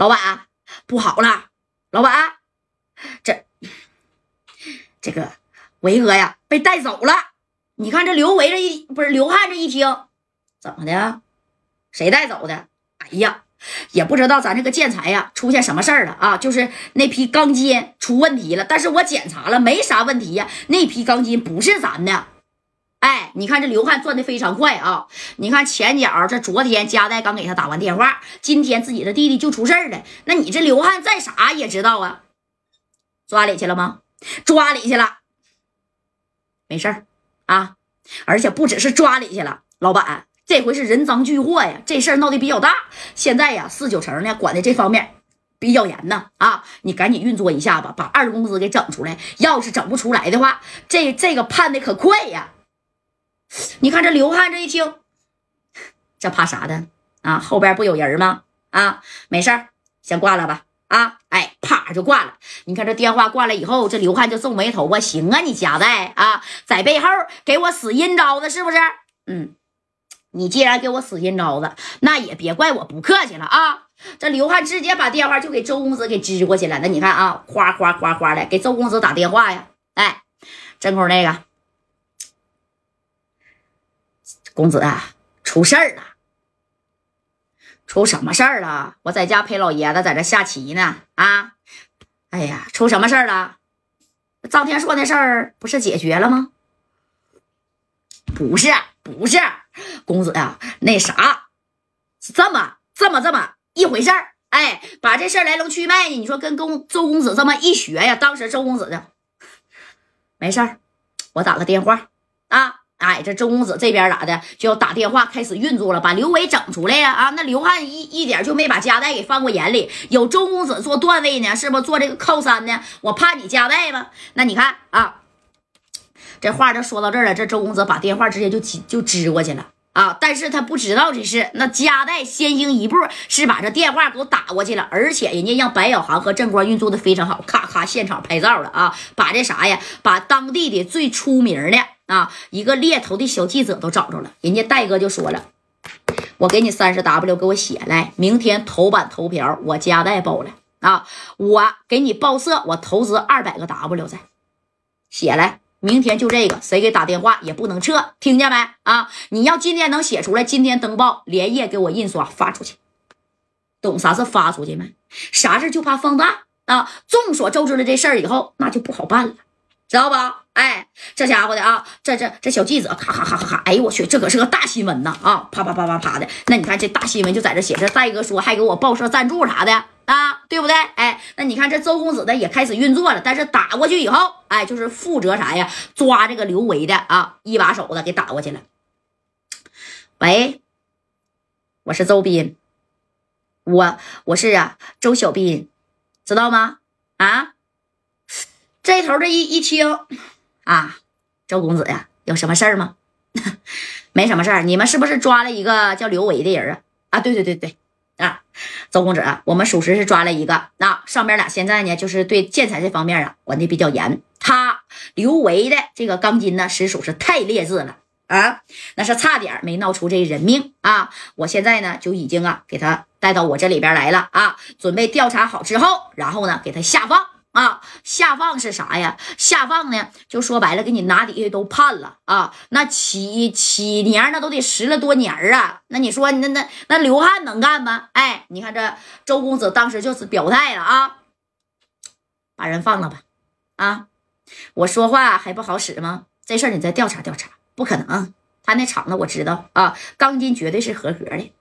老板不好了，老板，这这个维哥呀被带走了。你看这刘维这一不是刘汉这一听，怎么的？谁带走的？哎呀，也不知道咱这个建材呀出现什么事儿了啊！就是那批钢筋出问题了，但是我检查了没啥问题呀，那批钢筋不是咱的。你看这刘汉转的非常快啊！你看前脚这昨天加代刚给他打完电话，今天自己的弟弟就出事儿了。那你这刘汉再傻也知道啊，抓里去了吗？抓里去了，没事儿啊，而且不只是抓里去了，老板这回是人赃俱获呀，这事儿闹得比较大。现在呀，四九城呢管的这方面比较严呢啊，你赶紧运作一下吧，把二公子给整出来。要是整不出来的话，这这个判的可快呀。你看这刘汉这一听，这怕啥的啊？后边不有人吗？啊，没事，先挂了吧。啊，哎，啪就挂了。你看这电话挂了以后，这刘汉就皱眉头啊。行啊，你夹带啊，在背后给我使阴招子是不是？嗯，你既然给我使阴招子，那也别怪我不客气了啊。这刘汉直接把电话就给周公子给支过去了。那你看啊，哗哗哗哗的给周公子打电话呀。哎，真空那个。公子啊，出事儿了！出什么事儿了？我在家陪老爷子在这下棋呢。啊，哎呀，出什么事儿了？张天硕那事儿不是解决了吗？不是，不是，公子呀，那啥，是这么这么这么一回事儿。哎，把这事儿来龙去脉呢，你说跟公周公子这么一学呀，当时周公子的没事儿，我打个电话啊。哎，这周公子这边咋的就要打电话开始运作了，把刘伟整出来呀！啊，那刘汉一一点就没把加代给放过眼里，有周公子做段位呢，是不做这个靠山呢？我怕你加代吗？那你看啊，这话就说到这儿了，这周公子把电话直接就就支过去了啊！但是他不知道这是，那加代先行一步是把这电话给我打过去了，而且人家让白小航和正光运作的非常好，咔咔现场拍照了啊！把这啥呀，把当地的最出名的。啊，一个猎头的小记者都找着了，人家戴哥就说了：“我给你三十 W，给我写来，明天头版头条，我加代报了啊！我给你报社，我投资二百个 W 在，写来，明天就这个，谁给打电话也不能撤，听见没？啊，你要今天能写出来，今天登报，连夜给我印刷发出去，懂啥是发出去没？啥事就怕放大啊！众所周知的这事儿以后，那就不好办了。”知道吧？哎，这家伙的啊，这这这小记者，咔咔咔咔咔，哎呦我去，这可是个大新闻呐！啊，啪啪啪啪啪的。那你看这大新闻就在这写着，戴哥说还给我报社赞助啥的啊，对不对？哎，那你看这周公子的也开始运作了，但是打过去以后，哎，就是负责啥呀？抓这个刘维的啊，一把手的给打过去了。喂，我是周斌，我我是啊周小斌，知道吗？啊？头这一一听，啊，周公子呀，有什么事儿吗？没什么事儿。你们是不是抓了一个叫刘维的人啊？啊，对对对对，啊，周公子啊，我们属实是抓了一个。那上边俩现在呢，就是对建材这方面啊管的比较严。他刘维的这个钢筋呢，实属是太劣质了啊，那是差点没闹出这人命啊。我现在呢就已经啊给他带到我这里边来了啊，准备调查好之后，然后呢给他下放。啊，下放是啥呀？下放呢，就说白了，给你拿底下都判了啊。那起起年那都得十了多年啊。那你说，那那那刘汉能干吗？哎，你看这周公子当时就是表态了啊，把人放了吧。啊，我说话还不好使吗？这事儿你再调查调查，不可能。他那厂子我知道啊，钢筋绝对是合格的。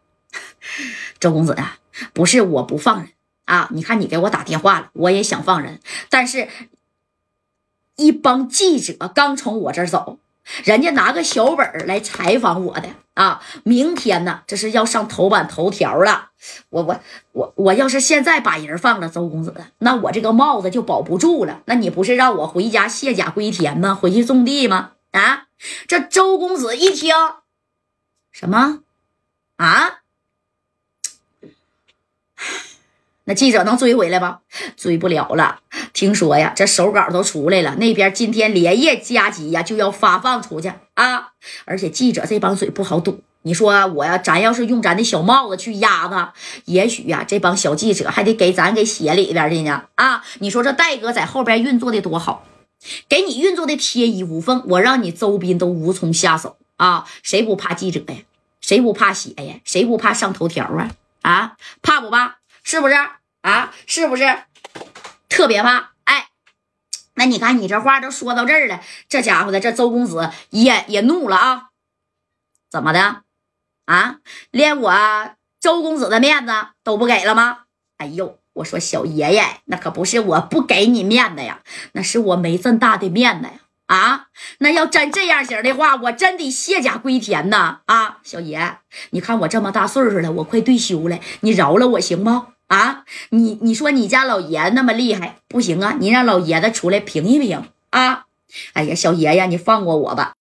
周公子啊，不是我不放人。啊！你看，你给我打电话了，我也想放人，但是，一帮记者刚从我这儿走，人家拿个小本来采访我的啊！明天呢，这是要上头版头条了。我我我我要是现在把人放了，周公子，那我这个帽子就保不住了。那你不是让我回家卸甲归田吗？回去种地吗？啊！这周公子一听，什么？啊？那记者能追回来吧？追不了了。听说呀，这手稿都出来了，那边今天连夜加急呀，就要发放出去啊。而且记者这帮嘴不好堵你说我要咱要是用咱的小帽子去压他，也许呀，这帮小记者还得给咱给写里边去呢啊！你说这戴哥在后边运作的多好，给你运作的天衣无缝，我让你周斌都无从下手啊！谁不怕记者呀？谁不怕写呀？谁不怕上头条啊？啊，怕不怕？是不是啊？是不是特别怕？哎，那你看你这话都说到这儿了，这家伙的这周公子也也怒了啊！怎么的？啊，连我周公子的面子都不给了吗？哎呦，我说小爷爷，那可不是我不给你面子呀，那是我没这么大的面子呀！啊，那要真这样型的话，我真得卸甲归田呐！啊，小爷，你看我这么大岁数了，我快退休了，你饶了我行不？啊，你你说你家老爷那么厉害，不行啊，你让老爷子出来评一评啊！哎呀，小爷爷，你放过我吧。